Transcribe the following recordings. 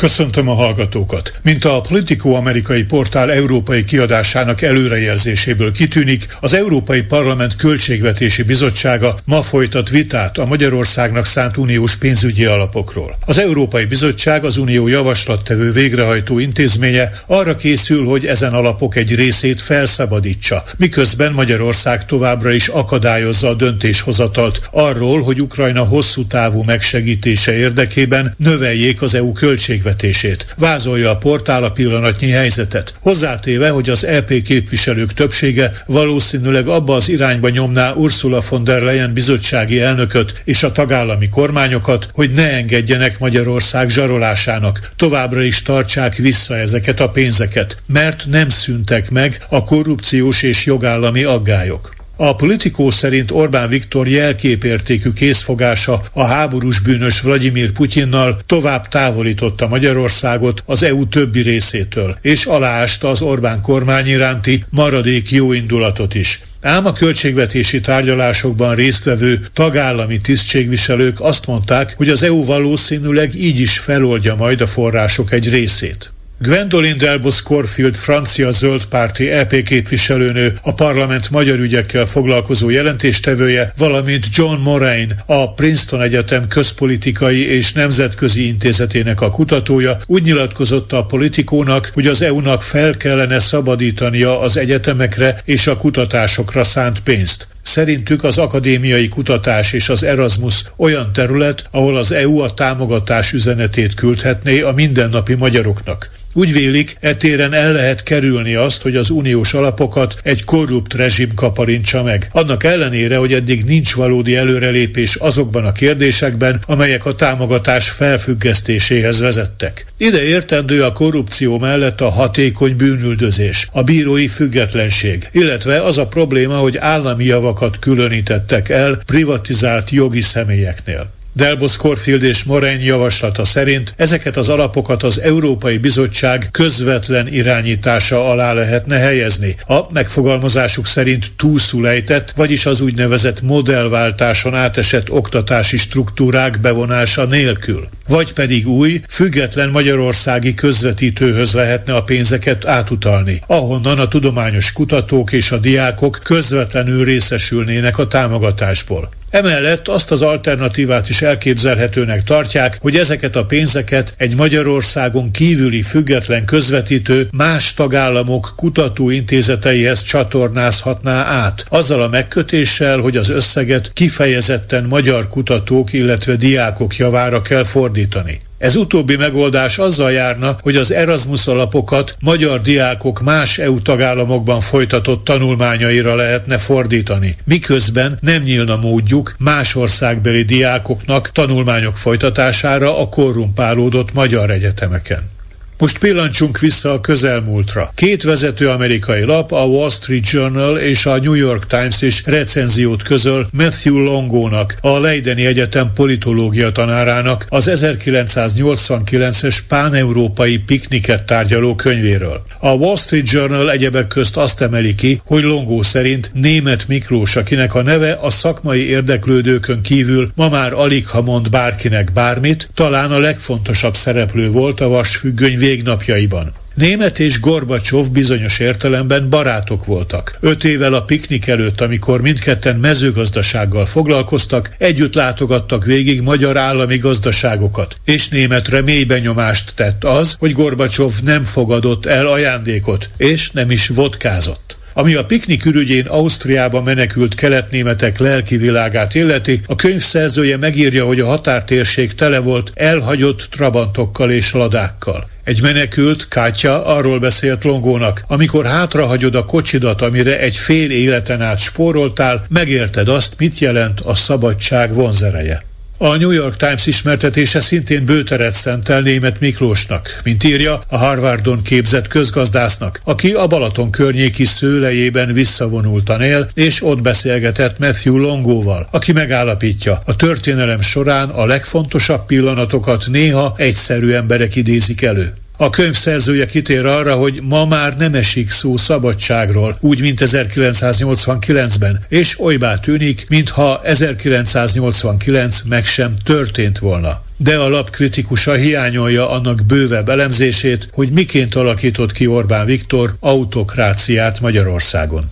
Köszöntöm a hallgatókat! Mint a Politico amerikai portál európai kiadásának előrejelzéséből kitűnik, az Európai Parlament Költségvetési Bizottsága ma folytat vitát a Magyarországnak szánt uniós pénzügyi alapokról. Az Európai Bizottság az unió javaslattevő végrehajtó intézménye arra készül, hogy ezen alapok egy részét felszabadítsa, miközben Magyarország továbbra is akadályozza a döntéshozatalt arról, hogy Ukrajna hosszú távú megsegítése érdekében növeljék az EU költségvetését költségvetését. Vázolja a portál a pillanatnyi helyzetet. Hozzátéve, hogy az EP képviselők többsége valószínűleg abba az irányba nyomná Ursula von der Leyen bizottsági elnököt és a tagállami kormányokat, hogy ne engedjenek Magyarország zsarolásának, továbbra is tartsák vissza ezeket a pénzeket, mert nem szüntek meg a korrupciós és jogállami aggályok. A politikó szerint Orbán Viktor jelképértékű készfogása a háborús bűnös Vladimir Putyinnal tovább távolította Magyarországot az EU többi részétől, és aláásta az Orbán kormány iránti maradék jó indulatot is. Ám a költségvetési tárgyalásokban résztvevő tagállami tisztségviselők azt mondták, hogy az EU valószínűleg így is feloldja majd a források egy részét. Gwendolyn Delbos Corfield, francia zöldpárti EP képviselőnő, a parlament magyar ügyekkel foglalkozó jelentéstevője, valamint John Moraine, a Princeton Egyetem közpolitikai és nemzetközi intézetének a kutatója úgy nyilatkozott a politikónak, hogy az EU-nak fel kellene szabadítania az egyetemekre és a kutatásokra szánt pénzt. Szerintük az akadémiai kutatás és az Erasmus olyan terület, ahol az EU a támogatás üzenetét küldhetné a mindennapi magyaroknak. Úgy vélik, etéren el lehet kerülni azt, hogy az uniós alapokat egy korrupt rezsim kaparintsa meg. Annak ellenére, hogy eddig nincs valódi előrelépés azokban a kérdésekben, amelyek a támogatás felfüggesztéséhez vezettek. Ide értendő a korrupció mellett a hatékony bűnüldözés, a bírói függetlenség, illetve az a probléma, hogy állami javakat különítettek el privatizált jogi személyeknél. Delbos Corfield és Moraine javaslata szerint ezeket az alapokat az Európai Bizottság közvetlen irányítása alá lehetne helyezni. A megfogalmazásuk szerint túlszulejtett, vagyis az úgynevezett modellváltáson átesett oktatási struktúrák bevonása nélkül. Vagy pedig új, független magyarországi közvetítőhöz lehetne a pénzeket átutalni, ahonnan a tudományos kutatók és a diákok közvetlenül részesülnének a támogatásból. Emellett azt az alternatívát is elképzelhetőnek tartják, hogy ezeket a pénzeket egy Magyarországon kívüli független közvetítő más tagállamok kutatóintézeteihez csatornázhatná át, azzal a megkötéssel, hogy az összeget kifejezetten magyar kutatók, illetve diákok javára kell fordítani. Ez utóbbi megoldás azzal járna, hogy az Erasmus alapokat magyar diákok más EU tagállamokban folytatott tanulmányaira lehetne fordítani, miközben nem nyílna módjuk más országbeli diákoknak tanulmányok folytatására a korrumpálódott magyar egyetemeken. Most pillancsunk vissza a közelmúltra. Két vezető amerikai lap, a Wall Street Journal és a New York Times is recenziót közöl Matthew Longónak, a Leideni Egyetem politológia tanárának az 1989-es páneurópai pikniket tárgyaló könyvéről. A Wall Street Journal egyebek közt azt emeli ki, hogy Longó szerint német Miklós, akinek a neve a szakmai érdeklődőkön kívül ma már alig ha mond bárkinek bármit, talán a legfontosabb szereplő volt a vasfüggöny végnapjaiban. Német és Gorbacsov bizonyos értelemben barátok voltak. Öt évvel a piknik előtt, amikor mindketten mezőgazdasággal foglalkoztak, együtt látogattak végig magyar állami gazdaságokat, és németre mély benyomást tett az, hogy Gorbacsov nem fogadott el ajándékot, és nem is vodkázott. Ami a piknik ürügyén Ausztriába menekült keletnémetek lelki világát illeti, a könyv szerzője megírja, hogy a határtérség tele volt elhagyott trabantokkal és ladákkal. Egy menekült, Kátya, arról beszélt Longónak, amikor hátrahagyod a kocsidat, amire egy fél életen át spóroltál, megérted azt, mit jelent a szabadság vonzereje. A New York Times ismertetése szintén bőteret szentel német Miklósnak, mint írja a Harvardon képzett közgazdásznak, aki a Balaton környéki szőlejében visszavonultan él, és ott beszélgetett Matthew Longóval, aki megállapítja, a történelem során a legfontosabb pillanatokat néha egyszerű emberek idézik elő. A könyv szerzője kitér arra, hogy ma már nem esik szó szabadságról, úgy, mint 1989-ben, és olybá tűnik, mintha 1989 meg sem történt volna de a lap kritikusa hiányolja annak bővebb elemzését, hogy miként alakított ki Orbán Viktor autokráciát Magyarországon.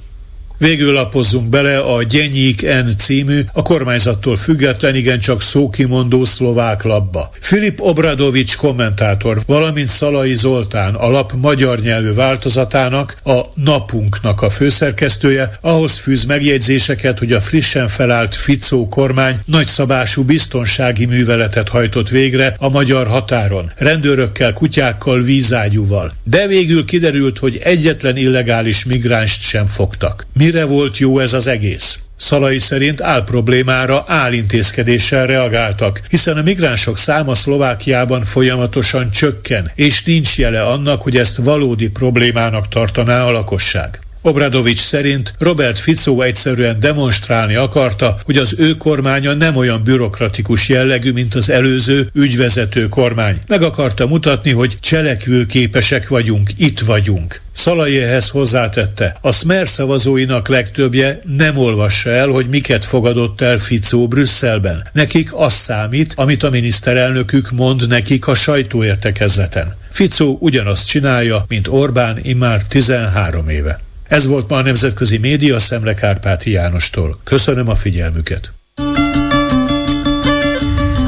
Végül lapozzunk bele a Gyenyik N című, a kormányzattól független, igencsak szókimondó szlovák labba. Filip Obradovics kommentátor, valamint Szalai Zoltán, a lap magyar nyelvű változatának, a Napunknak a főszerkesztője, ahhoz fűz megjegyzéseket, hogy a frissen felállt Ficó kormány nagyszabású biztonsági műveletet hajtott végre a magyar határon, rendőrökkel, kutyákkal, vízágyúval. De végül kiderült, hogy egyetlen illegális migránst sem fogtak. Mi Mire volt jó ez az egész? Szalai szerint álproblémára álintézkedéssel reagáltak, hiszen a migránsok száma Szlovákiában folyamatosan csökken, és nincs jele annak, hogy ezt valódi problémának tartaná a lakosság. Obradovics szerint Robert Fico egyszerűen demonstrálni akarta, hogy az ő kormánya nem olyan bürokratikus jellegű, mint az előző ügyvezető kormány. Meg akarta mutatni, hogy cselekvőképesek vagyunk, itt vagyunk. Szalai ehhez hozzátette, a Smer szavazóinak legtöbbje nem olvassa el, hogy miket fogadott el Ficó Brüsszelben. Nekik az számít, amit a miniszterelnökük mond nekik a sajtóértekezleten. Ficó ugyanazt csinálja, mint Orbán immár 13 éve. Ez volt ma a Nemzetközi Média Szemle Kárpáti Jánostól. Köszönöm a figyelmüket.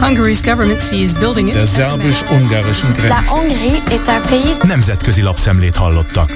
Hungary's government sees building it Grenze. Nemzetközi lapszemlét hallottak.